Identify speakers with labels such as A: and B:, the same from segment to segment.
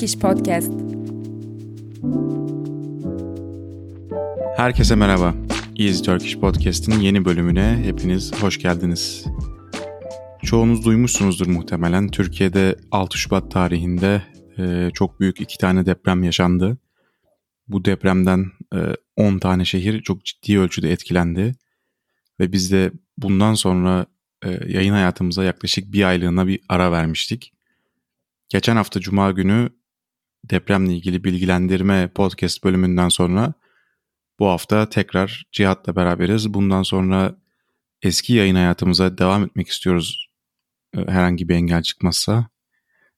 A: Turkish Podcast.
B: Herkese merhaba. Easy Turkish Podcast'ın yeni bölümüne hepiniz hoş geldiniz. Çoğunuz duymuşsunuzdur muhtemelen. Türkiye'de 6 Şubat tarihinde e, çok büyük iki tane deprem yaşandı. Bu depremden e, 10 tane şehir çok ciddi ölçüde etkilendi. Ve biz de bundan sonra e, yayın hayatımıza yaklaşık bir aylığına bir ara vermiştik. Geçen hafta Cuma günü depremle ilgili bilgilendirme podcast bölümünden sonra bu hafta tekrar Cihat'la beraberiz. Bundan sonra eski yayın hayatımıza devam etmek istiyoruz e, herhangi bir engel çıkmazsa.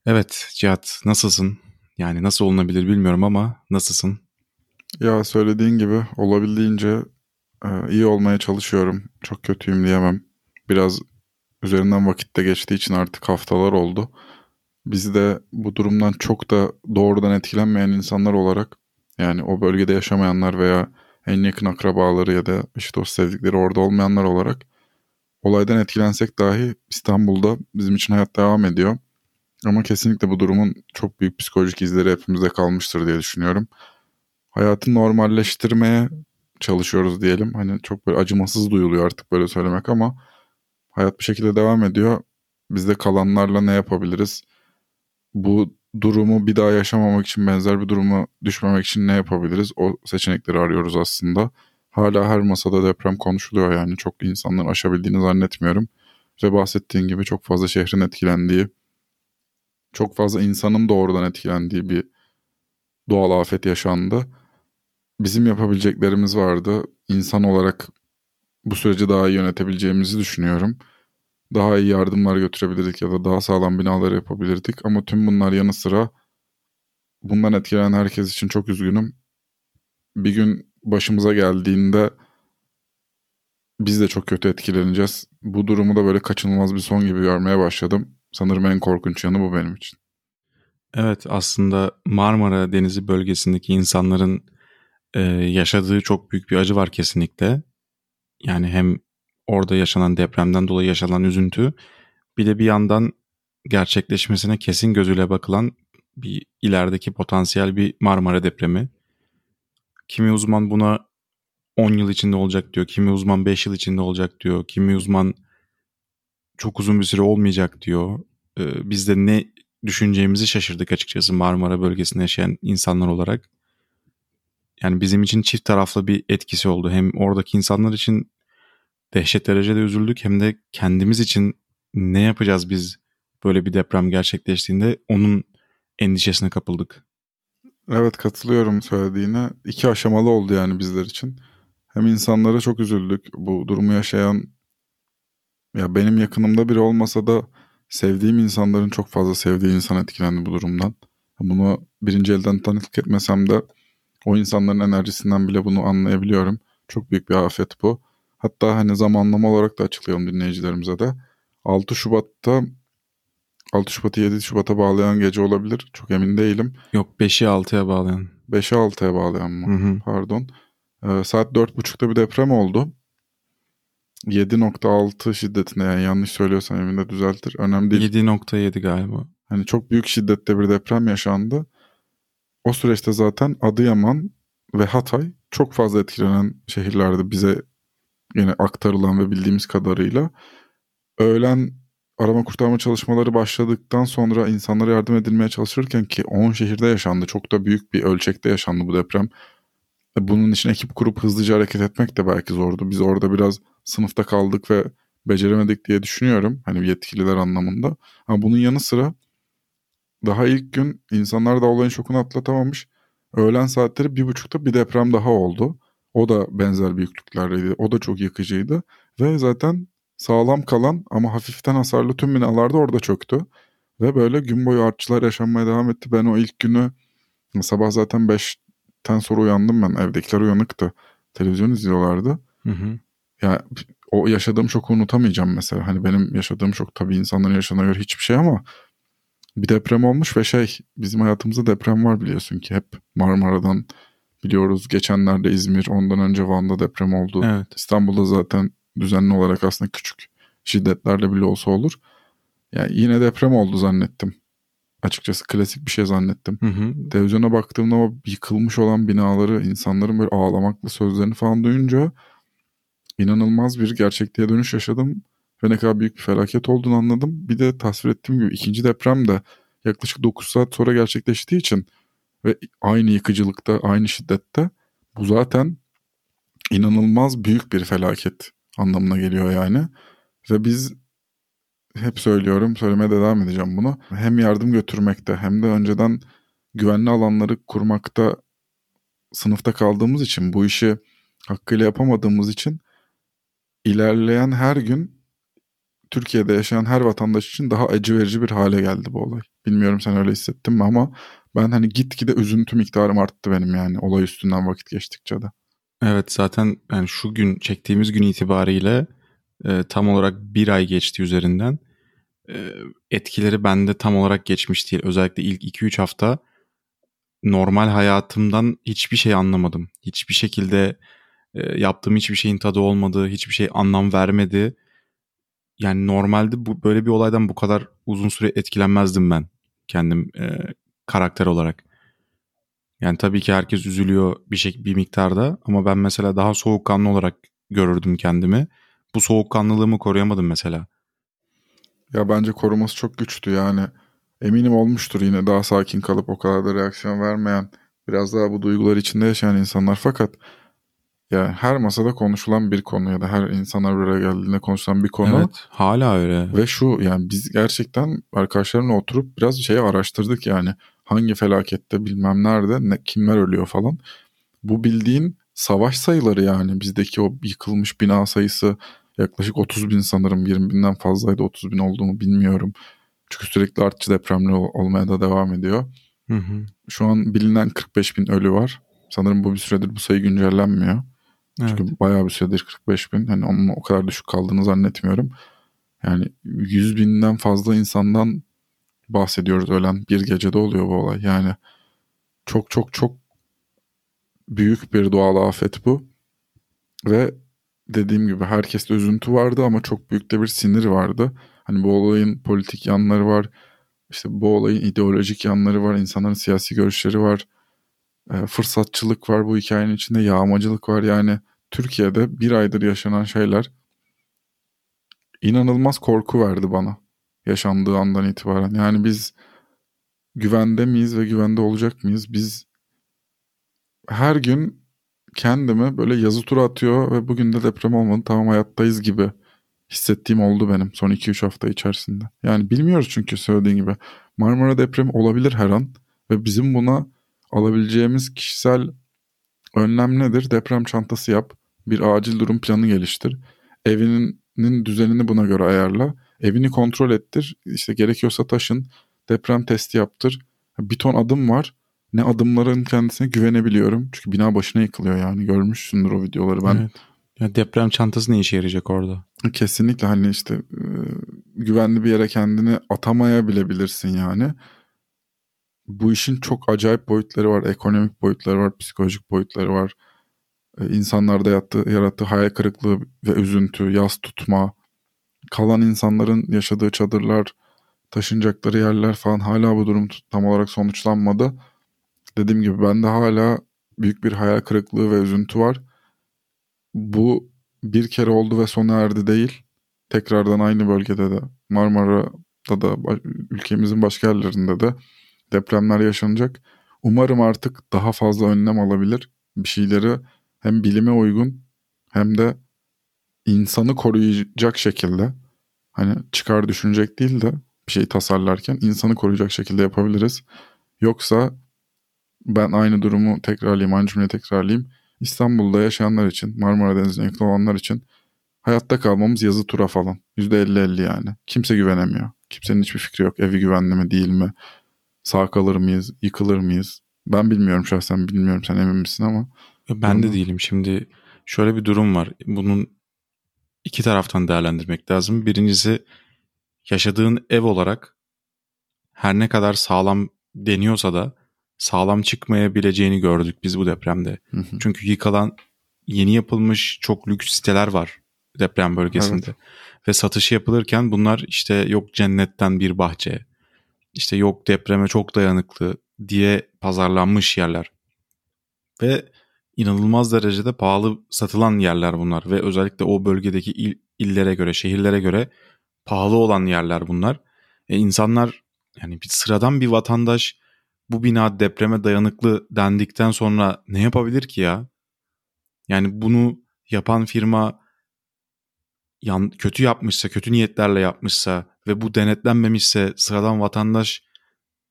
B: Evet Cihat nasılsın? Yani nasıl olunabilir bilmiyorum ama nasılsın?
C: Ya söylediğin gibi olabildiğince e, iyi olmaya çalışıyorum. Çok kötüyüm diyemem. Biraz üzerinden vakitte geçtiği için artık haftalar oldu. Biz de bu durumdan çok da doğrudan etkilenmeyen insanlar olarak yani o bölgede yaşamayanlar veya en yakın akrabaları ya da işte o sevdikleri orada olmayanlar olarak olaydan etkilensek dahi İstanbul'da bizim için hayat devam ediyor. Ama kesinlikle bu durumun çok büyük psikolojik izleri hepimizde kalmıştır diye düşünüyorum. Hayatı normalleştirmeye çalışıyoruz diyelim. Hani çok böyle acımasız duyuluyor artık böyle söylemek ama hayat bir şekilde devam ediyor. Biz de kalanlarla ne yapabiliriz? Bu durumu bir daha yaşamamak için benzer bir duruma düşmemek için ne yapabiliriz? O seçenekleri arıyoruz aslında. Hala her masada deprem konuşuluyor yani çok insanların aşabildiğini zannetmiyorum. Ve bahsettiğin gibi çok fazla şehrin etkilendiği, çok fazla insanın doğrudan etkilendiği bir doğal afet yaşandı. Bizim yapabileceklerimiz vardı. İnsan olarak bu süreci daha iyi yönetebileceğimizi düşünüyorum. Daha iyi yardımlar götürebilirdik ya da daha sağlam binalar yapabilirdik. Ama tüm bunlar yanı sıra bundan etkilenen herkes için çok üzgünüm. Bir gün başımıza geldiğinde biz de çok kötü etkileneceğiz. Bu durumu da böyle kaçınılmaz bir son gibi görmeye başladım. Sanırım en korkunç yanı bu benim için.
B: Evet aslında Marmara Denizi bölgesindeki insanların e, yaşadığı çok büyük bir acı var kesinlikle. Yani hem orada yaşanan depremden dolayı yaşanan üzüntü bir de bir yandan gerçekleşmesine kesin gözüyle bakılan bir ilerideki potansiyel bir Marmara depremi. Kimi uzman buna 10 yıl içinde olacak diyor, kimi uzman 5 yıl içinde olacak diyor, kimi uzman çok uzun bir süre olmayacak diyor. Ee, biz de ne düşüneceğimizi şaşırdık açıkçası Marmara bölgesinde yaşayan insanlar olarak. Yani bizim için çift taraflı bir etkisi oldu. Hem oradaki insanlar için dehşet derecede üzüldük hem de kendimiz için ne yapacağız biz böyle bir deprem gerçekleştiğinde onun endişesine kapıldık.
C: Evet katılıyorum söylediğine. İki aşamalı oldu yani bizler için. Hem insanlara çok üzüldük. Bu durumu yaşayan ya benim yakınımda biri olmasa da sevdiğim insanların çok fazla sevdiği insan etkilendi bu durumdan. Bunu birinci elden tanıklık etmesem de o insanların enerjisinden bile bunu anlayabiliyorum. Çok büyük bir afet bu. Hatta hani zamanlama olarak da açıklayalım dinleyicilerimize de. 6 Şubat'ta 6 Şubat'ı 7 Şubat'a bağlayan gece olabilir. Çok emin değilim.
B: Yok 5'i 6'ya bağlayan.
C: 5'e 6'ya bağlayan mı? Hı hı. Pardon. Ee, saat 4.30'da bir deprem oldu. 7.6 şiddetinde yani yanlış söylüyorsam emin de düzeltir. Önemli değil.
B: 7.7 galiba.
C: Hani çok büyük şiddette bir deprem yaşandı. O süreçte zaten Adıyaman ve Hatay çok fazla etkilenen şehirlerdi bize yine aktarılan ve bildiğimiz kadarıyla. Öğlen arama kurtarma çalışmaları başladıktan sonra insanlara yardım edilmeye çalışırken ki 10 şehirde yaşandı. Çok da büyük bir ölçekte yaşandı bu deprem. E, bunun için ekip kurup hızlıca hareket etmek de belki zordu. Biz orada biraz sınıfta kaldık ve beceremedik diye düşünüyorum. Hani yetkililer anlamında. Ama bunun yanı sıra daha ilk gün insanlar da olayın şokunu atlatamamış. Öğlen saatleri bir buçukta bir deprem daha oldu. O da benzer büyüklüklerdeydi. O da çok yıkıcıydı. Ve zaten sağlam kalan ama hafiften hasarlı tüm binalar da orada çöktü. Ve böyle gün boyu artçılar yaşanmaya devam etti. Ben o ilk günü sabah zaten 5'ten sonra uyandım ben. Evdekiler uyanıktı. Televizyon izliyorlardı. Hı hı. Ya o yaşadığım şoku unutamayacağım mesela. Hani benim yaşadığım şok tabii insanların yaşadığına göre hiçbir şey ama bir deprem olmuş ve şey bizim hayatımızda deprem var biliyorsun ki hep Marmara'dan biliyoruz. Geçenlerde İzmir, ondan önce Van'da deprem oldu.
B: Evet.
C: İstanbul'da zaten düzenli olarak aslında küçük şiddetlerle bile olsa olur. Yani yine deprem oldu zannettim. açıkçası klasik bir şey zannettim.
B: Hı hı.
C: Televizyona baktığımda o yıkılmış olan binaları, insanların böyle ağlamaklı sözlerini falan duyunca inanılmaz bir gerçekliğe dönüş yaşadım. Ve ne kadar büyük bir felaket olduğunu anladım. Bir de tasvir ettiğim gibi ikinci deprem de yaklaşık 9 saat sonra gerçekleştiği için ve aynı yıkıcılıkta, aynı şiddette bu zaten inanılmaz büyük bir felaket anlamına geliyor yani. Ve biz hep söylüyorum, söylemeye de devam edeceğim bunu. Hem yardım götürmekte hem de önceden güvenli alanları kurmakta sınıfta kaldığımız için bu işi hakkıyla yapamadığımız için ilerleyen her gün Türkiye'de yaşayan her vatandaş için daha acı verici bir hale geldi bu olay. Bilmiyorum sen öyle hissettin mi ama ben hani gitgide üzüntü miktarım arttı benim yani olay üstünden vakit geçtikçe de.
B: Evet zaten yani şu gün çektiğimiz gün itibariyle e, tam olarak bir ay geçti üzerinden. E, etkileri bende tam olarak geçmiş değil. Özellikle ilk 2-3 hafta normal hayatımdan hiçbir şey anlamadım. Hiçbir şekilde e, yaptığım hiçbir şeyin tadı olmadı. Hiçbir şey anlam vermedi. Yani normalde bu böyle bir olaydan bu kadar uzun süre etkilenmezdim ben kendim e, karakter olarak. Yani tabii ki herkes üzülüyor bir şey bir miktarda ama ben mesela daha soğukkanlı olarak görürdüm kendimi. Bu soğukkanlılığımı koruyamadım mesela.
C: Ya bence koruması çok güçtü yani. Eminim olmuştur yine daha sakin kalıp o kadar da reaksiyon vermeyen, biraz daha bu duygular içinde yaşayan insanlar fakat ya her masada konuşulan bir konu ya da her insanlar buraya geldiğinde konuşulan bir konu.
B: Evet hala öyle.
C: Ve şu yani biz gerçekten arkadaşlarımla oturup biraz şeyi araştırdık yani. Hangi felakette bilmem nerede ne, kimler ölüyor falan. Bu bildiğin savaş sayıları yani bizdeki o yıkılmış bina sayısı yaklaşık 30 bin sanırım 20 binden fazlaydı 30 bin olduğunu bilmiyorum. Çünkü sürekli artçı depremler olmaya da devam ediyor.
B: Hı hı.
C: Şu an bilinen 45 bin ölü var. Sanırım bu bir süredir bu sayı güncellenmiyor.
B: Evet.
C: Çünkü bayağı bir süredir 45 bin. Hani onun o kadar düşük kaldığını zannetmiyorum. Yani 100 binden fazla insandan bahsediyoruz ölen bir gecede oluyor bu olay. Yani çok çok çok büyük bir doğal afet bu. Ve dediğim gibi herkeste üzüntü vardı ama çok büyük de bir sinir vardı. Hani bu olayın politik yanları var. İşte bu olayın ideolojik yanları var. insanların siyasi görüşleri var. E, fırsatçılık var bu hikayenin içinde. Yağmacılık var. Yani Türkiye'de bir aydır yaşanan şeyler inanılmaz korku verdi bana. Yaşandığı andan itibaren. Yani biz güvende miyiz ve güvende olacak mıyız? Biz her gün kendimi böyle yazı tura atıyor ve bugün de deprem olmadı tamam hayattayız gibi hissettiğim oldu benim son 2-3 hafta içerisinde. Yani bilmiyoruz çünkü söylediğin gibi Marmara depremi olabilir her an ve bizim buna alabileceğimiz kişisel önlem nedir? Deprem çantası yap, bir acil durum planı geliştir, evinin düzenini buna göre ayarla, evini kontrol ettir, işte gerekiyorsa taşın, deprem testi yaptır. Bir ton adım var ne adımların kendisine güvenebiliyorum. Çünkü bina başına yıkılıyor yani görmüşsündür o videoları ben. Evet.
B: Ya deprem çantası ne işe yarayacak orada?
C: Kesinlikle hani işte e, güvenli bir yere kendini atamaya bilebilirsin yani. Bu işin çok acayip boyutları var. Ekonomik boyutları var, psikolojik boyutları var. E, insanlarda yarattığı, yarattığı hayal kırıklığı ve üzüntü, yas tutma, kalan insanların yaşadığı çadırlar, taşınacakları yerler falan hala bu durum tam olarak sonuçlanmadı dediğim gibi bende hala büyük bir hayal kırıklığı ve üzüntü var. Bu bir kere oldu ve sona erdi değil. Tekrardan aynı bölgede de Marmara'da da ülkemizin başka yerlerinde de depremler yaşanacak. Umarım artık daha fazla önlem alabilir. Bir şeyleri hem bilime uygun hem de insanı koruyacak şekilde hani çıkar düşünecek değil de bir şey tasarlarken insanı koruyacak şekilde yapabiliriz. Yoksa ben aynı durumu tekrarlayayım, aynı cümleyi tekrarlayayım. İstanbul'da yaşayanlar için, Marmara Denizi'ne yakın olanlar için hayatta kalmamız yazı tura falan. %50-50 yani. Kimse güvenemiyor. Kimsenin hiçbir fikri yok. Evi güvenli mi değil mi? Sağ kalır mıyız? Yıkılır mıyız? Ben bilmiyorum şahsen bilmiyorum sen emin misin ama.
B: Ben de değilim. Şimdi şöyle bir durum var. Bunun iki taraftan değerlendirmek lazım. Birincisi yaşadığın ev olarak her ne kadar sağlam deniyorsa da sağlam çıkmayabileceğini gördük biz bu depremde. Hı hı. Çünkü yıkılan yeni yapılmış çok lüks siteler var deprem bölgesinde. Evet. Ve satışı yapılırken bunlar işte yok cennetten bir bahçe, işte yok depreme çok dayanıklı diye pazarlanmış yerler. Ve inanılmaz derecede pahalı satılan yerler bunlar ve özellikle o bölgedeki il, illere göre, şehirlere göre pahalı olan yerler bunlar. E insanlar yani bir sıradan bir vatandaş bu bina depreme dayanıklı dendikten sonra ne yapabilir ki ya? Yani bunu yapan firma yan, kötü yapmışsa, kötü niyetlerle yapmışsa ve bu denetlenmemişse sıradan vatandaş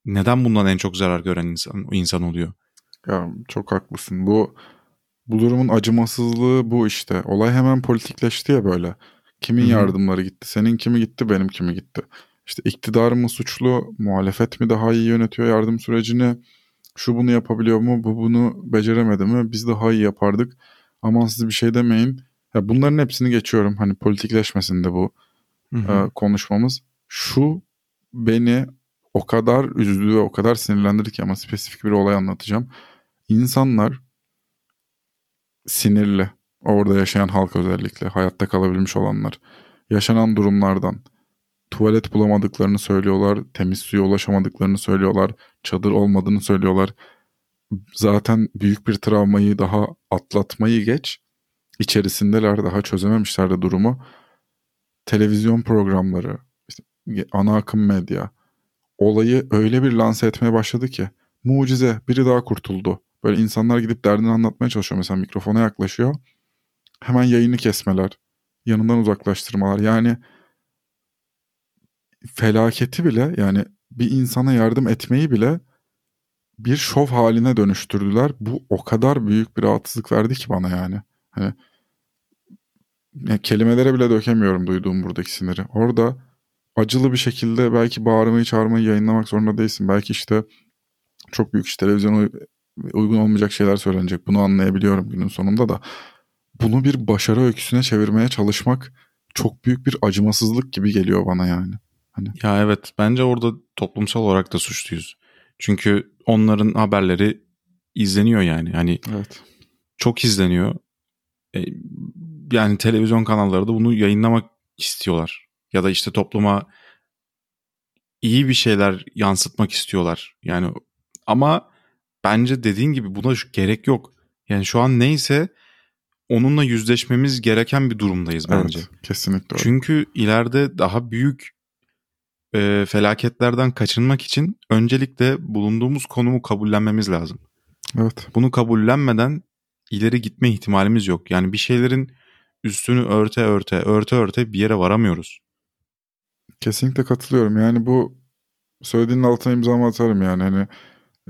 B: neden bundan en çok zarar gören insan, insan oluyor?
C: Ya çok haklısın. Bu bu durumun acımasızlığı bu işte. Olay hemen politikleşti ya böyle. Kimin Hı-hı. yardımları gitti? Senin kimi gitti, benim kimi gitti? İşte iktidar mı suçlu, muhalefet mi daha iyi yönetiyor yardım sürecini? Şu bunu yapabiliyor mu, bu bunu beceremedi mi? Biz daha iyi yapardık. Aman siz bir şey demeyin. Ya bunların hepsini geçiyorum. Hani politikleşmesin de bu e, konuşmamız. Şu beni o kadar üzdü ve o kadar sinirlendirdi ki ama spesifik bir olay anlatacağım. İnsanlar sinirli. Orada yaşayan halk özellikle hayatta kalabilmiş olanlar. Yaşanan durumlardan tuvalet bulamadıklarını söylüyorlar, temiz suya ulaşamadıklarını söylüyorlar, çadır olmadığını söylüyorlar. Zaten büyük bir travmayı daha atlatmayı geç, içerisindeler daha çözememişler de durumu. Televizyon programları, işte ana akım medya olayı öyle bir lanse etmeye başladı ki mucize biri daha kurtuldu. Böyle insanlar gidip derdini anlatmaya çalışıyor mesela mikrofona yaklaşıyor. Hemen yayını kesmeler, yanından uzaklaştırmalar. Yani felaketi bile yani bir insana yardım etmeyi bile bir şov haline dönüştürdüler. Bu o kadar büyük bir rahatsızlık verdi ki bana yani. Hani yani kelimelere bile dökemiyorum duyduğum buradaki siniri. Orada acılı bir şekilde belki bağırmayı çağırmayı yayınlamak zorunda değilsin. Belki işte çok büyük işte televizyona uygun olmayacak şeyler söylenecek. Bunu anlayabiliyorum günün sonunda da. Bunu bir başarı öyküsüne çevirmeye çalışmak çok büyük bir acımasızlık gibi geliyor bana yani. Hani...
B: Ya evet bence orada toplumsal olarak da suçluyuz. Çünkü onların haberleri izleniyor yani. Hani evet. çok izleniyor. E, yani televizyon kanalları da bunu yayınlamak istiyorlar. Ya da işte topluma iyi bir şeyler yansıtmak istiyorlar. Yani ama bence dediğin gibi buna gerek yok. Yani şu an neyse onunla yüzleşmemiz gereken bir durumdayız bence. Evet,
C: kesinlikle.
B: Öyle. Çünkü ileride daha büyük e, felaketlerden kaçınmak için öncelikle bulunduğumuz konumu kabullenmemiz lazım.
C: Evet.
B: Bunu kabullenmeden ileri gitme ihtimalimiz yok. Yani bir şeylerin üstünü örte örte örte örte bir yere varamıyoruz.
C: Kesinlikle katılıyorum. Yani bu söylediğinin altına imzamı atarım yani. Hani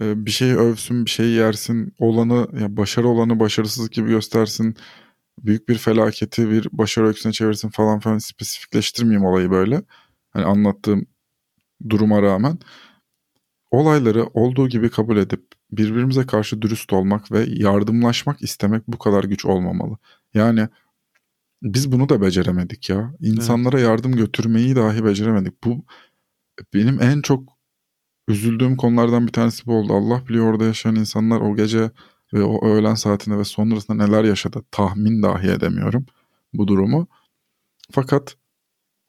C: bir şeyi övsün, bir şeyi yersin, olanı ya başarı olanı başarısız gibi göstersin. Büyük bir felaketi bir başarı öyküsüne çevirsin falan falan spesifikleştirmeyeyim olayı böyle. Hani anlattığım duruma rağmen olayları olduğu gibi kabul edip birbirimize karşı dürüst olmak ve yardımlaşmak istemek bu kadar güç olmamalı. Yani biz bunu da beceremedik ya. İnsanlara evet. yardım götürmeyi dahi beceremedik. Bu benim en çok üzüldüğüm konulardan bir tanesi bu oldu. Allah biliyor orada yaşayan insanlar o gece ve o öğlen saatinde ve sonrasında neler yaşadı. Tahmin dahi edemiyorum bu durumu. Fakat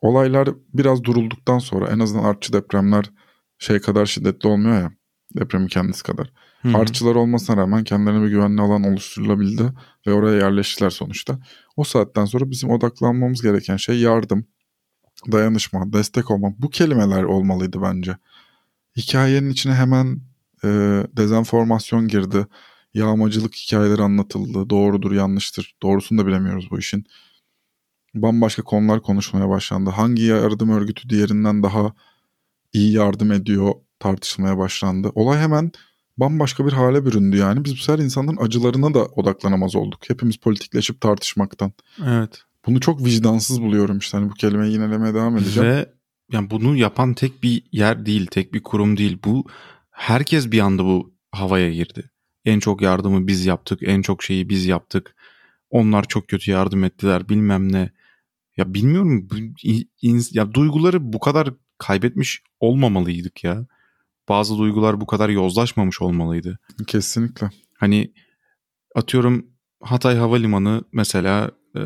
C: olaylar biraz durulduktan sonra en azından artçı depremler şey kadar şiddetli olmuyor ya. Depremin kendisi kadar. Hı-hı. Artçılar olmasına rağmen kendilerine bir güvenli alan oluşturulabildi ve oraya yerleştiler sonuçta. O saatten sonra bizim odaklanmamız gereken şey yardım, dayanışma, destek olmak. Bu kelimeler olmalıydı bence. Hikayenin içine hemen e, dezenformasyon girdi. Yağmacılık hikayeleri anlatıldı. Doğrudur, yanlıştır. Doğrusunu da bilemiyoruz bu işin. Bambaşka konular konuşmaya başlandı. Hangi yardım örgütü diğerinden daha iyi yardım ediyor tartışılmaya başlandı. Olay hemen bambaşka bir hale büründü yani. Biz bu sefer insanların acılarına da odaklanamaz olduk. Hepimiz politikleşip tartışmaktan.
B: Evet.
C: Bunu çok vicdansız buluyorum işte. Hani bu kelimeyi yinelemeye devam edeceğim.
B: Ve yani bunu yapan tek bir yer değil, tek bir kurum değil. Bu herkes bir anda bu havaya girdi. En çok yardımı biz yaptık, en çok şeyi biz yaptık. Onlar çok kötü yardım ettiler bilmem ne. Ya bilmiyorum ya duyguları bu kadar kaybetmiş olmamalıydık ya. Bazı duygular bu kadar yozlaşmamış olmalıydı.
C: Kesinlikle.
B: Hani atıyorum Hatay Havalimanı mesela e,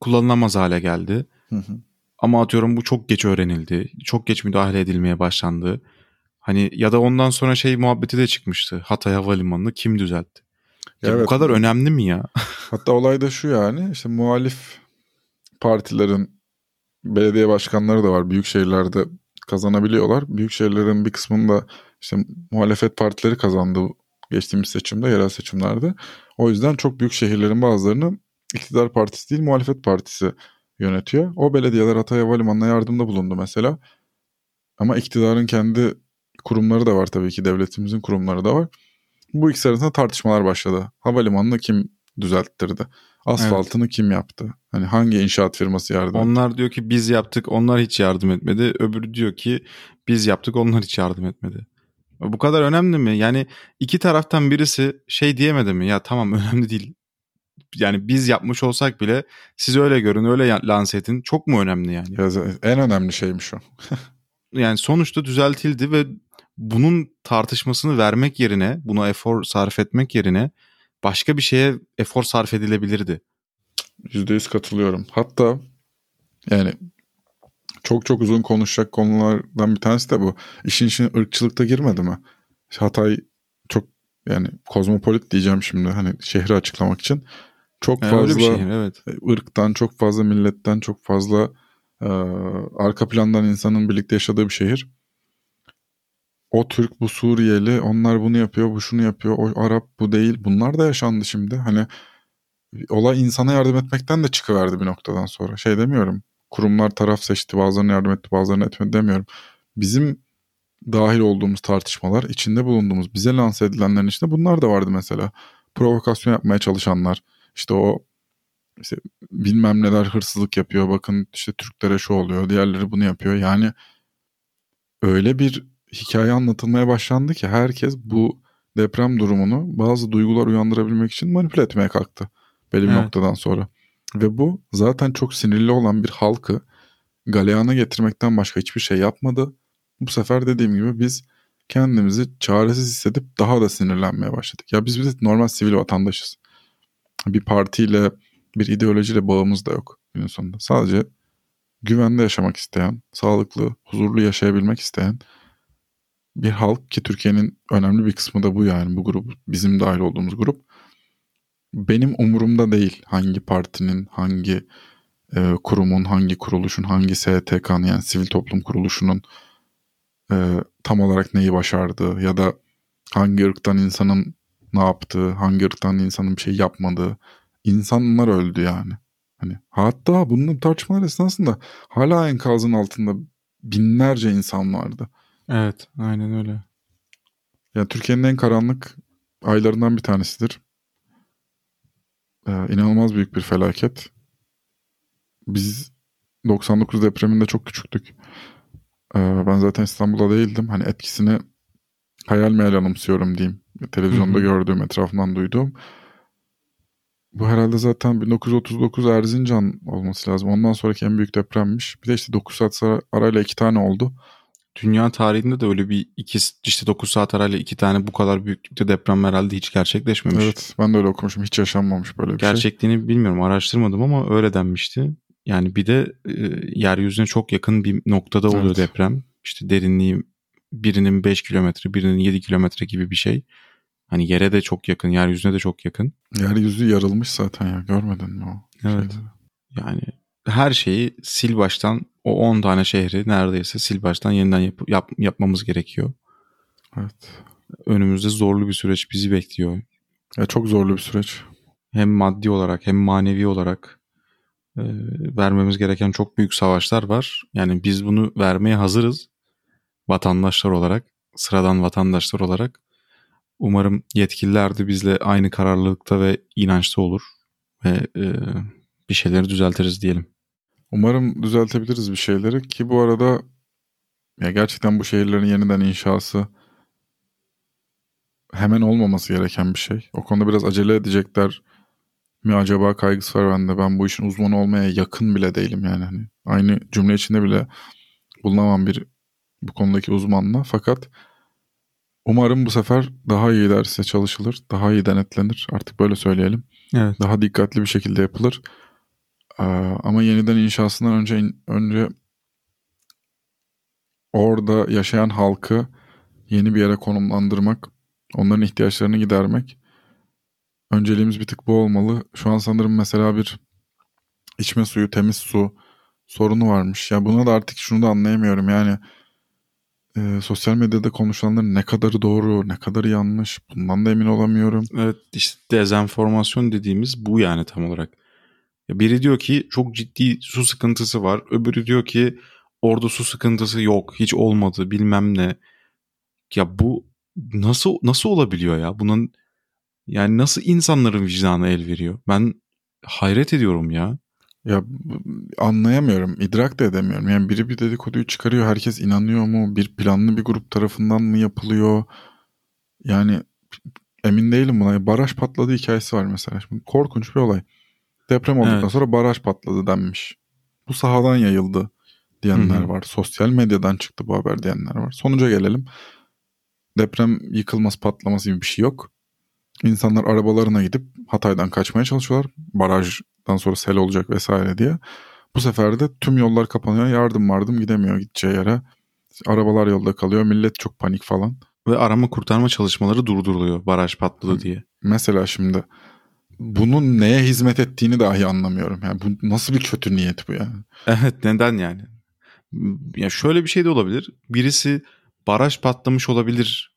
B: kullanılamaz hale geldi. Hı hı. Ama atıyorum bu çok geç öğrenildi. Çok geç müdahale edilmeye başlandı. Hani ya da ondan sonra şey muhabbeti de çıkmıştı. Hatay Havalimanı'nı kim düzeltti? Ya evet. Bu kadar önemli mi ya?
C: Hatta olay da şu yani işte muhalif partilerin belediye başkanları da var. Büyük şehirlerde kazanabiliyorlar. Büyük şehirlerin bir kısmında işte muhalefet partileri kazandı geçtiğimiz seçimde, yerel seçimlerde. O yüzden çok büyük şehirlerin bazılarını iktidar partisi değil muhalefet partisi yönetiyor. O belediyeler Hatay Havalimanı'na yardımda bulundu mesela. Ama iktidarın kendi kurumları da var tabii ki devletimizin kurumları da var. Bu ikisi arasında tartışmalar başladı. Havalimanını kim düzelttirdi? Asfaltını evet. kim yaptı? Hani hangi inşaat firması yardım etti?
B: Onlar diyor ki biz yaptık onlar hiç yardım etmedi. Öbürü diyor ki biz yaptık onlar hiç yardım etmedi. Bu kadar önemli mi? Yani iki taraftan birisi şey diyemedi mi? Ya tamam önemli değil. Yani biz yapmış olsak bile siz öyle görün öyle lanse edin. Çok mu önemli yani?
C: Ya, en önemli şeymiş o.
B: yani sonuçta düzeltildi ve bunun tartışmasını vermek yerine buna efor sarf etmek yerine başka bir şeye efor sarf edilebilirdi.
C: %100 katılıyorum. Hatta yani çok çok uzun konuşacak konulardan bir tanesi de bu. İşin içine ırkçılıkta girmedi mi? Hatay çok yani kozmopolit diyeceğim şimdi hani şehri açıklamak için. Çok yani fazla şehir, evet. ırktan, çok fazla milletten, çok fazla e, arka plandan insanın birlikte yaşadığı bir şehir. O Türk, bu Suriyeli, onlar bunu yapıyor, bu şunu yapıyor, o Arap, bu değil. Bunlar da yaşandı şimdi. Hani olay insana yardım etmekten de çıkıverdi bir noktadan sonra. Şey demiyorum kurumlar taraf seçti bazılarına yardım etti bazılarına etmedi demiyorum. Bizim dahil olduğumuz tartışmalar içinde bulunduğumuz bize lanse edilenlerin içinde bunlar da vardı mesela. Provokasyon yapmaya çalışanlar işte o işte bilmem neler hırsızlık yapıyor bakın işte Türklere şu oluyor diğerleri bunu yapıyor yani öyle bir hikaye anlatılmaya başlandı ki herkes bu deprem durumunu bazı duygular uyandırabilmek için manipüle etmeye kalktı belli bir evet. noktadan sonra. Ve bu zaten çok sinirli olan bir halkı galeyana getirmekten başka hiçbir şey yapmadı. Bu sefer dediğim gibi biz kendimizi çaresiz hissedip daha da sinirlenmeye başladık. Ya biz biz normal sivil vatandaşız. Bir partiyle, bir ideolojiyle bağımız da yok günün sonunda. Sadece güvende yaşamak isteyen, sağlıklı, huzurlu yaşayabilmek isteyen bir halk ki Türkiye'nin önemli bir kısmı da bu yani bu grup bizim dahil olduğumuz grup benim umurumda değil hangi partinin, hangi e, kurumun, hangi kuruluşun, hangi STK'nın yani sivil toplum kuruluşunun e, tam olarak neyi başardığı ya da hangi ırktan insanın ne yaptığı, hangi ırktan insanın bir şey yapmadığı. İnsanlar öldü yani. Hani hatta bunun tartışmalar esnasında hala enkazın altında binlerce insan vardı.
B: Evet, aynen öyle.
C: Yani Türkiye'nin en karanlık aylarından bir tanesidir. Ee, inanılmaz büyük bir felaket. Biz 99 depreminde çok küçüktük. Ee, ben zaten İstanbul'da değildim. Hani etkisini hayal meyal anımsıyorum diyeyim. Televizyonda gördüğüm, etrafından duyduğum. Bu herhalde zaten 1939 Erzincan olması lazım. Ondan sonraki en büyük depremmiş. Bir de işte 9 saat arayla iki tane oldu
B: dünya tarihinde de öyle bir iki işte 9 saat arayla iki tane bu kadar büyüklükte deprem herhalde hiç gerçekleşmemiş.
C: Evet ben de öyle okumuşum. Hiç yaşanmamış böyle bir
B: Gerçekliğini şey. Gerçekliğini bilmiyorum araştırmadım ama öyle denmişti. Yani bir de e, yeryüzüne çok yakın bir noktada oluyor evet. deprem. İşte derinliği birinin 5 kilometre birinin 7 kilometre gibi bir şey. Hani yere de çok yakın yeryüzüne de çok yakın.
C: Yeryüzü yarılmış zaten ya görmedin mi o?
B: Evet. Şeyleri? Yani her şeyi sil baştan o 10 tane şehri neredeyse sil baştan yeniden yap, yap, yapmamız gerekiyor.
C: Evet.
B: Önümüzde zorlu bir süreç bizi bekliyor.
C: Ya çok zorlu bir süreç.
B: Hem maddi olarak hem manevi olarak e, vermemiz gereken çok büyük savaşlar var. Yani biz bunu vermeye hazırız. Vatandaşlar olarak, sıradan vatandaşlar olarak. Umarım yetkililer de bizle aynı kararlılıkta ve inançta olur ve e, bir şeyleri düzeltiriz diyelim.
C: Umarım düzeltebiliriz bir şeyleri ki bu arada ya gerçekten bu şehirlerin yeniden inşası hemen olmaması gereken bir şey. O konuda biraz acele edecekler mi acaba kaygısı var bende. Ben bu işin uzmanı olmaya yakın bile değilim yani. Hani aynı cümle içinde bile bulunamam bir bu konudaki uzmanla. Fakat umarım bu sefer daha iyi derse çalışılır, daha iyi denetlenir. Artık böyle söyleyelim.
B: Evet.
C: Daha dikkatli bir şekilde yapılır Ee, ama yeniden inşasından önce önce orada yaşayan halkı yeni bir yere konumlandırmak, onların ihtiyaçlarını gidermek önceliğimiz bir tık bu olmalı. Şu an sanırım mesela bir içme suyu, temiz su sorunu varmış. Ya buna da artık şunu da anlayamıyorum. Yani e, sosyal medyada konuşulanların ne kadarı doğru, ne kadarı yanlış bundan da emin olamıyorum.
B: Evet işte dezenformasyon dediğimiz bu yani tam olarak. Biri diyor ki çok ciddi su sıkıntısı var. Öbürü diyor ki orada su sıkıntısı yok. Hiç olmadı bilmem ne. Ya bu nasıl nasıl olabiliyor ya? Bunun yani nasıl insanların vicdanı el veriyor? Ben hayret ediyorum ya.
C: Ya anlayamıyorum, idrak da edemiyorum. Yani biri bir dedikoduyu çıkarıyor, herkes inanıyor mu? Bir planlı bir grup tarafından mı yapılıyor? Yani emin değilim buna. Baraj patladı hikayesi var mesela. Şimdi korkunç bir olay. Deprem olduktan evet. sonra baraj patladı denmiş. Bu sahadan yayıldı diyenler Hı-hı. var. Sosyal medyadan çıktı bu haber diyenler var. Sonuca gelelim. Deprem yıkılması patlaması gibi bir şey yok. İnsanlar arabalarına gidip Hatay'dan kaçmaya çalışıyorlar. Barajdan sonra sel olacak vesaire diye. Bu sefer de tüm yollar kapanıyor. Yardım vardım gidemiyor gideceği yere. Arabalar yolda kalıyor. Millet çok panik falan.
B: Ve arama kurtarma çalışmaları durduruluyor baraj patladı diye.
C: Mesela şimdi bunun neye hizmet ettiğini dahi anlamıyorum. Yani bu nasıl bir kötü niyet bu yani?
B: Evet neden yani? Ya şöyle bir şey de olabilir. Birisi baraj patlamış olabilir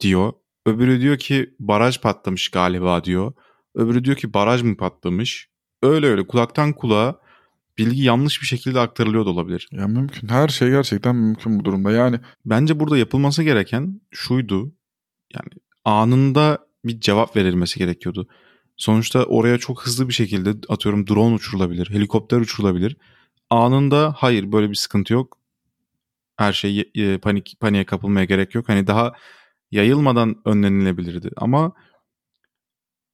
B: diyor. Öbürü diyor ki baraj patlamış galiba diyor. Öbürü diyor ki baraj mı patlamış? Öyle öyle kulaktan kulağa bilgi yanlış bir şekilde aktarılıyor da olabilir.
C: Ya mümkün. Her şey gerçekten mümkün bu durumda. Yani
B: bence burada yapılması gereken şuydu. Yani anında bir cevap verilmesi gerekiyordu. Sonuçta oraya çok hızlı bir şekilde atıyorum drone uçurulabilir, helikopter uçurulabilir. Anında hayır böyle bir sıkıntı yok. Her şey e, panik paniğe kapılmaya gerek yok. Hani daha yayılmadan önlenilebilirdi. Ama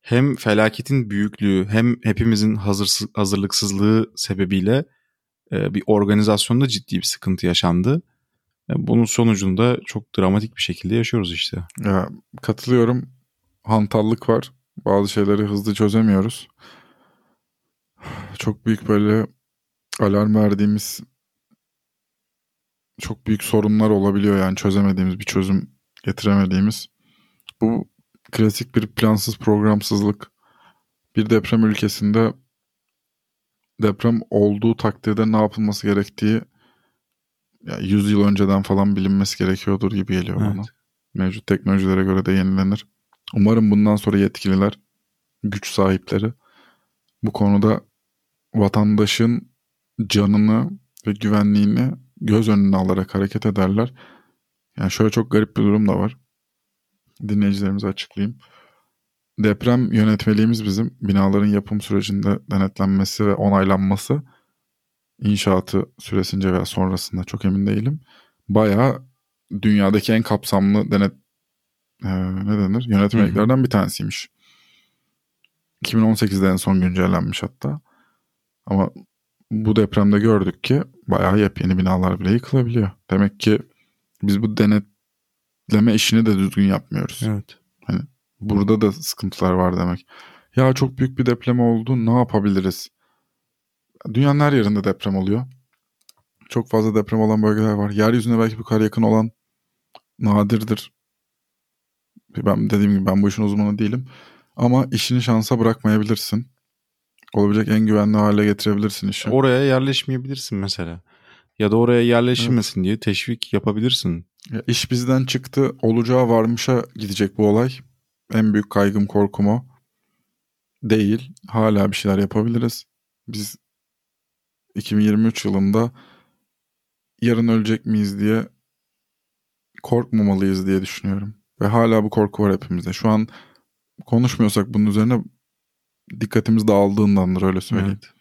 B: hem felaketin büyüklüğü hem hepimizin hazırsız, hazırlıksızlığı sebebiyle e, bir organizasyonda ciddi bir sıkıntı yaşandı. E, bunun sonucunda çok dramatik bir şekilde yaşıyoruz işte.
C: Ya, katılıyorum. Hantallık var. Bazı şeyleri hızlı çözemiyoruz. Çok büyük böyle alarm verdiğimiz çok büyük sorunlar olabiliyor yani çözemediğimiz bir çözüm getiremediğimiz. Bu klasik bir plansız programsızlık. Bir deprem ülkesinde deprem olduğu takdirde ne yapılması gerektiği yani 100 yıl önceden falan bilinmesi gerekiyordur gibi geliyor evet. bana. Mevcut teknolojilere göre de yenilenir. Umarım bundan sonra yetkililer, güç sahipleri bu konuda vatandaşın canını ve güvenliğini göz önüne alarak hareket ederler. Yani şöyle çok garip bir durum da var. Dinleyicilerimize açıklayayım. Deprem yönetmeliğimiz bizim binaların yapım sürecinde denetlenmesi ve onaylanması inşaatı süresince veya sonrasında çok emin değilim. Bayağı dünyadaki en kapsamlı denet e, ne denir yönetmeliklerden bir tanesiymiş. 2018'de en son güncellenmiş hatta. Ama bu depremde gördük ki bayağı yepyeni binalar bile yıkılabiliyor. Demek ki biz bu denetleme işini de düzgün yapmıyoruz.
B: Evet.
C: Hani burada da sıkıntılar var demek. Ya çok büyük bir deprem oldu ne yapabiliriz? Dünyanın her yerinde deprem oluyor. Çok fazla deprem olan bölgeler var. Yeryüzüne belki bu kadar yakın olan nadirdir. Ben dediğim gibi ben bu işin uzmanı değilim. Ama işini şansa bırakmayabilirsin. Olabilecek en güvenli hale getirebilirsin işi.
B: Oraya yerleşmeyebilirsin mesela. Ya da oraya yerleşmesin evet. diye teşvik yapabilirsin.
C: Ya iş bizden çıktı, olacağı varmışa gidecek bu olay. En büyük kaygım korkum o. Değil. Hala bir şeyler yapabiliriz. Biz 2023 yılında yarın ölecek miyiz diye korkmamalıyız diye düşünüyorum. Ve hala bu korku var hepimizde. Şu an konuşmuyorsak bunun üzerine dikkatimiz dağıldığındandır öyle söyleyeyim. Evet.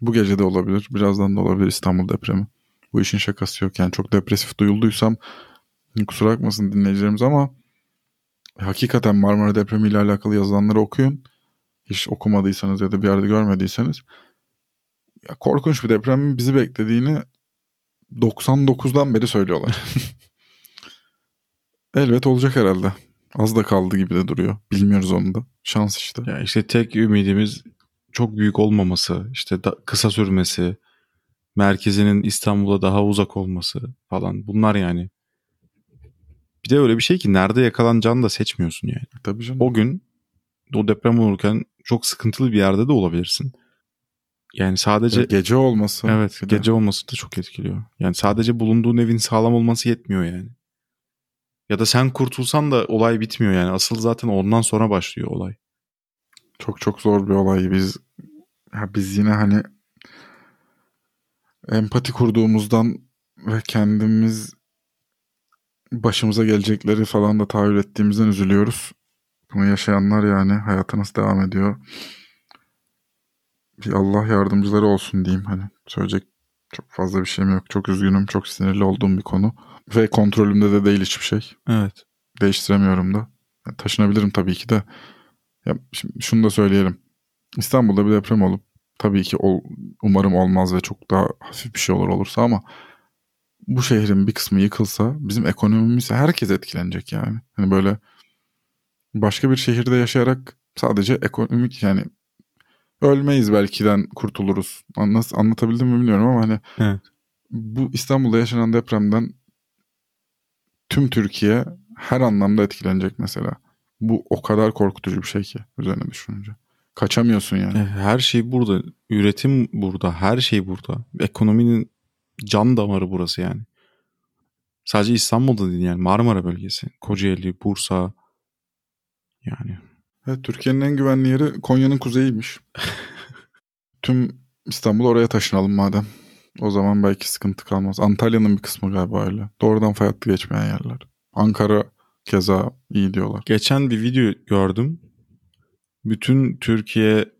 C: Bu gece de olabilir. Birazdan da olabilir İstanbul depremi. Bu işin şakası yok. Yani çok depresif duyulduysam kusura bakmasın dinleyicilerimiz ama hakikaten Marmara depremi ile alakalı yazılanları okuyun. Hiç okumadıysanız ya da bir yerde görmediyseniz ya korkunç bir depremin bizi beklediğini 99'dan beri söylüyorlar. Elbet olacak herhalde. Az da kaldı gibi de duruyor. Bilmiyoruz onu da. Şans işte.
B: Ya işte tek ümidimiz çok büyük olmaması, işte da, kısa sürmesi, merkezinin İstanbul'a daha uzak olması falan bunlar yani. Bir de öyle bir şey ki nerede yakalanacağını da seçmiyorsun yani.
C: Tabii canım.
B: O gün o deprem olurken çok sıkıntılı bir yerde de olabilirsin. Yani sadece
C: Ya gece olması.
B: evet
C: bir de.
B: gece olması da çok etkiliyor. Yani sadece bulunduğun evin sağlam olması yetmiyor yani. Ya da sen kurtulsan da olay bitmiyor yani. Asıl zaten ondan sonra başlıyor olay.
C: Çok çok zor bir olay. Biz ya biz yine hani empati kurduğumuzdan ve kendimiz başımıza gelecekleri falan da tahayyül ettiğimizden üzülüyoruz. Bunu yaşayanlar yani hayata nasıl devam ediyor. Bir Allah yardımcıları olsun diyeyim hani. Söyleyecek çok fazla bir şeyim yok. Çok üzgünüm. Çok sinirli olduğum bir konu. Ve kontrolümde de değil hiçbir şey.
B: Evet.
C: Değiştiremiyorum da. Taşınabilirim tabii ki de. Ya şimdi şunu da söyleyelim. İstanbul'da bir deprem olup tabii ki ol, umarım olmaz ve çok daha hafif bir şey olur olursa ama bu şehrin bir kısmı yıkılsa bizim ekonomimiz herkes etkilenecek yani. Hani böyle başka bir şehirde yaşayarak sadece ekonomik yani ölmeyiz belkiden kurtuluruz. Nasıl anlatabildim mi bilmiyorum ama hani
B: Evet.
C: bu İstanbul'da yaşanan depremden tüm Türkiye her anlamda etkilenecek mesela. Bu o kadar korkutucu bir şey ki üzerine düşününce. Kaçamıyorsun yani.
B: Her şey burada. Üretim burada. Her şey burada. Ekonominin can damarı burası yani. Sadece İstanbul'da değil yani Marmara bölgesi. Kocaeli, Bursa. Yani
C: Evet, Türkiye'nin en güvenli yeri Konya'nın kuzeyiymiş. Tüm İstanbul oraya taşınalım madem. O zaman belki sıkıntı kalmaz. Antalya'nın bir kısmı galiba öyle. Doğrudan fay hattı geçmeyen yerler. Ankara keza iyi diyorlar.
B: geçen bir video gördüm. Bütün Türkiye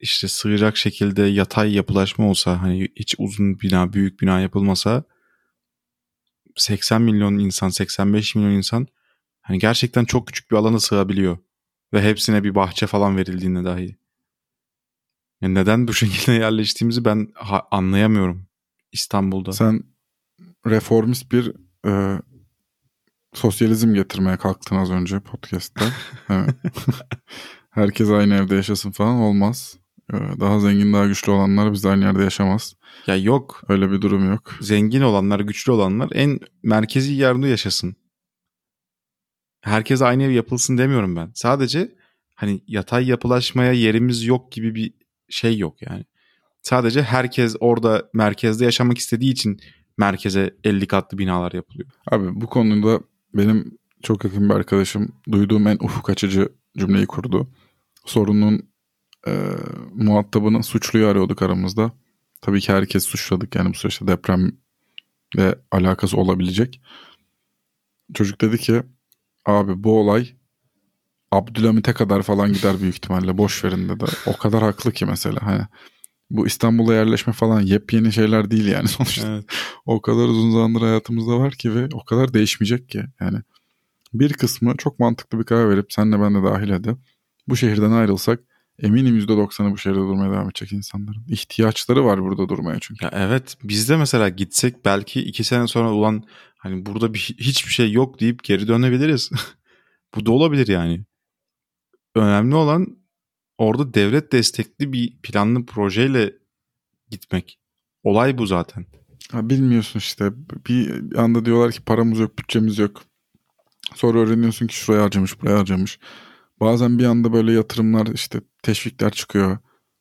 B: işte sığacak şekilde yatay yapılaşma olsa hani hiç uzun bina, büyük bina yapılmasa 80 milyon insan, 85 milyon insan hani gerçekten çok küçük bir alana sığabiliyor. Ve hepsine bir bahçe falan verildiğinde dahi. Yani neden bu şekilde yerleştiğimizi ben anlayamıyorum İstanbul'da.
C: Sen reformist bir e, sosyalizm getirmeye kalktın az önce podcast'ta. Herkes aynı evde yaşasın falan olmaz. E, Daha zengin, daha güçlü olanlar biz de aynı yerde yaşamaz.
B: Ya yok
C: Öyle bir durum yok.
B: zengin olanlar, güçlü olanlar en merkezi yerde yaşasın. Herkes aynı ev yapılsın demiyorum ben. Sadece hani yatay yapılaşmaya yerimiz yok gibi bir şey yok yani. Sadece herkes orada merkezde yaşamak istediği için merkeze 50 katlı binalar yapılıyor.
C: Abi bu konuda benim çok yakın bir arkadaşım duyduğum en ufuk açıcı cümleyi kurdu. Sorunun e, muhatabını suçluyu arıyorduk aramızda. Tabii ki herkes suçladık yani bu süreçte depremle alakası olabilecek. Çocuk dedi ki abi bu olay Abdülhamit'e kadar falan gider büyük ihtimalle boş verin dedi. O kadar haklı ki mesela hani bu İstanbul'a yerleşme falan yepyeni şeyler değil yani sonuçta
B: Evet.
C: o kadar uzun zamandır hayatımızda var ki ve o kadar değişmeyecek ki. Yani bir kısmı çok mantıklı bir karar verip senle ben de dahil ede. Bu şehirden ayrılsak eminim %90'ı bu şehirde durmaya devam edecek insanların. İhtiyaçları var burada durmaya çünkü.
B: Ya evet biz de mesela gitsek belki iki sene sonra ulan hani burada bir, hiçbir şey yok deyip geri dönebiliriz. Bu da olabilir yani. Önemli olan orada devlet destekli bir planlı projeyle gitmek. Olay bu zaten.
C: Ha, bilmiyorsun işte bir anda diyorlar ki paramız yok bütçemiz yok. Sonra öğreniyorsun ki şuraya harcamış buraya harcamış. Bazen bir anda böyle yatırımlar işte teşvikler çıkıyor.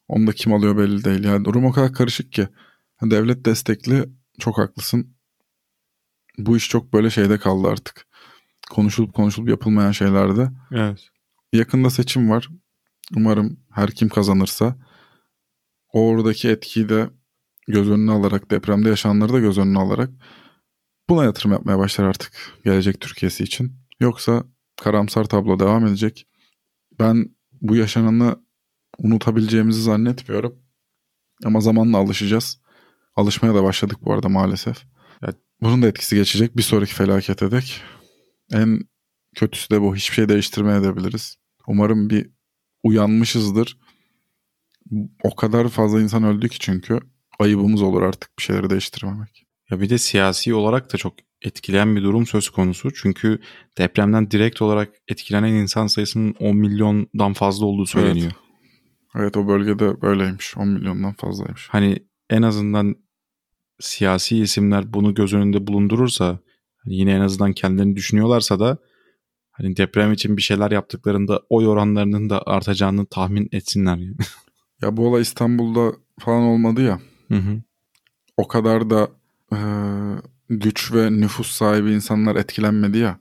C: Onu da kim alıyor belli değil. Yani durum o kadar karışık ki. Devlet destekli çok haklısın. Bu iş çok böyle şeyde kaldı artık. Konuşulup konuşulup yapılmayan şeylerde.
B: Evet.
C: Yakında seçim var. Umarım her kim kazanırsa oradaki etkiyi de göz önüne alarak depremde yaşananları da göz önüne alarak buna yatırım yapmaya başlar artık gelecek Türkiye'si için. Yoksa karamsar tablo devam edecek. Ben bu yaşananı unutabileceğimizi zannetmiyorum. Ama zamanla alışacağız. Alışmaya da başladık bu arada maalesef.
B: Evet.
C: Bunun da etkisi geçecek bir sonraki felakete dek. En kötüsü de bu. Hiçbir şey değiştirmeye edebiliriz. Umarım bir uyanmışızdır. O kadar fazla insan öldü ki çünkü ayıbımız olur artık bir şeyleri değiştirmemek.
B: Ya bir de siyasi olarak da çok etkileyen bir durum söz konusu. Çünkü depremden direkt olarak etkilenen insan sayısının 10 milyondan fazla olduğu söyleniyor.
C: Evet o bölgede böyleymiş. 10 milyondan fazlaymış.
B: Hani en azından siyasi isimler bunu göz önünde bulundurursa hani yine en azından kendilerini düşünüyorlarsa da hani deprem için bir şeyler yaptıklarında oy oranlarının da artacağını tahmin etsinler. Yani.
C: Ya bu olay İstanbul'da falan olmadı ya.
B: Hı hı.
C: O kadar da e, güç ve nüfus sahibi insanlar etkilenmedi ya.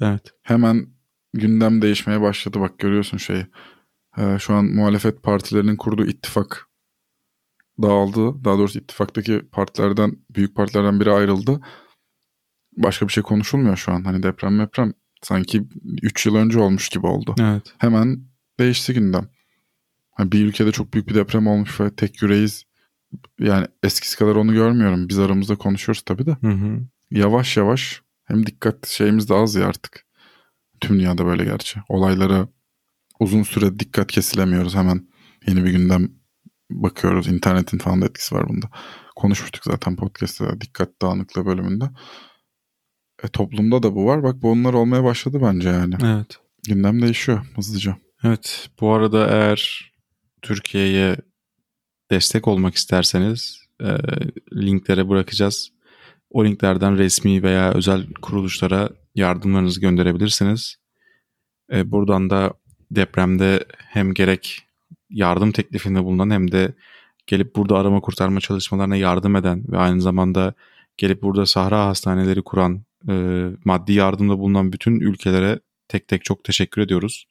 B: Evet.
C: Hemen gündem değişmeye başladı. Bak görüyorsun şeyi. E, şu an muhalefet partilerinin kurduğu ittifak dağıldı. Daha doğrusu ittifaktaki partilerden, büyük partilerden biri ayrıldı. Başka bir şey konuşulmuyor şu an. Hani deprem deprem sanki 3 yıl önce olmuş gibi oldu.
B: Evet.
C: Hemen değişti gündem. Hani bir ülkede çok büyük bir deprem olmuş ve tek yüreğiz. Yani eskisi kadar onu görmüyorum. Biz aramızda konuşuyoruz tabii de.
B: Hı hı.
C: Yavaş yavaş hem dikkat şeyimiz de az ya artık. Tüm dünyada böyle gerçi. Olaylara uzun süre dikkat kesilemiyoruz. Hemen yeni bir gündem bakıyoruz. İnternetin falan da etkisi var bunda. Konuşmuştuk zaten podcast'te de dikkat dağınıklığı bölümünde. E, toplumda da bu var. Bak bu onlar olmaya başladı bence yani.
B: Evet.
C: Gündem değişiyor hızlıca.
B: Evet. Bu arada eğer Türkiye'ye destek olmak isterseniz e, linklere bırakacağız. O linklerden resmi veya özel kuruluşlara yardımlarınızı gönderebilirsiniz. E, buradan da depremde hem gerek yardım teklifinde bulunan hem de gelip burada arama kurtarma çalışmalarına yardım eden ve aynı zamanda gelip burada sahra hastaneleri kuran, e, maddi yardımda bulunan bütün ülkelere tek tek çok teşekkür ediyoruz.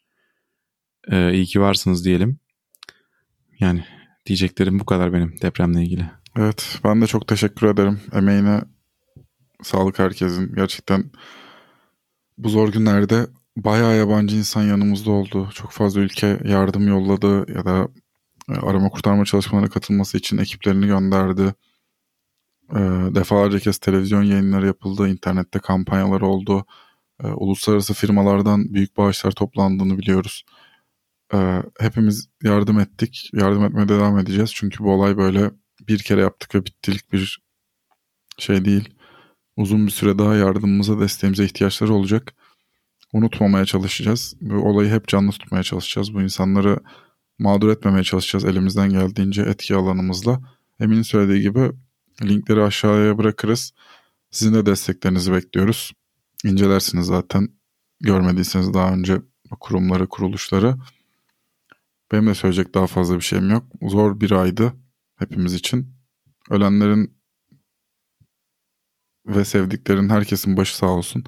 B: E, iyi ki varsınız diyelim. Yani diyeceklerim bu kadar benim depremle ilgili.
C: Evet ben de çok teşekkür ederim. Emeğine sağlık herkesin. Gerçekten bu zor günlerde bayağı yabancı insan yanımızda oldu. Çok fazla ülke yardım yolladı ya da e, arama kurtarma çalışmalarına katılması için ekiplerini gönderdi. E, defalarca kez televizyon yayınları yapıldı, internette kampanyalar oldu. E, uluslararası firmalardan büyük bağışlar toplandığını biliyoruz. Hepimiz yardım ettik, yardım etmeye devam edeceğiz. Çünkü bu olay böyle bir kere yaptık ve bittilik bir şey değil. Uzun bir süre daha yardımımıza, desteğimize ihtiyaçları olacak unutmamaya çalışacağız. Bu olayı hep canlı tutmaya çalışacağız. Bu insanları mağdur etmemeye çalışacağız elimizden geldiğince etki alanımızla. Emin'in söylediği gibi linkleri aşağıya bırakırız. Sizin de desteklerinizi bekliyoruz. İncelersiniz zaten. Görmediyseniz daha önce kurumları, kuruluşları. Benim de söyleyecek daha fazla bir şeyim yok. Zor bir aydı hepimiz için. Ölenlerin ve sevdiklerin herkesin başı sağ olsun.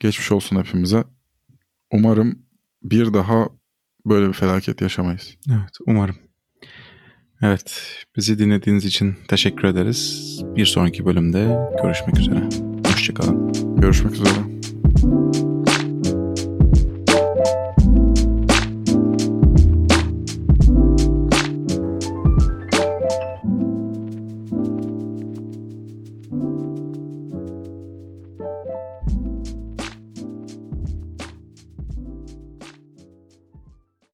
C: Geçmiş olsun hepimize. Umarım bir daha böyle bir felaket yaşamayız.
B: Evet umarım. Evet bizi dinlediğiniz için teşekkür ederiz. Bir sonraki bölümde görüşmek üzere. Hoşçakalın.
C: Görüşmek üzere.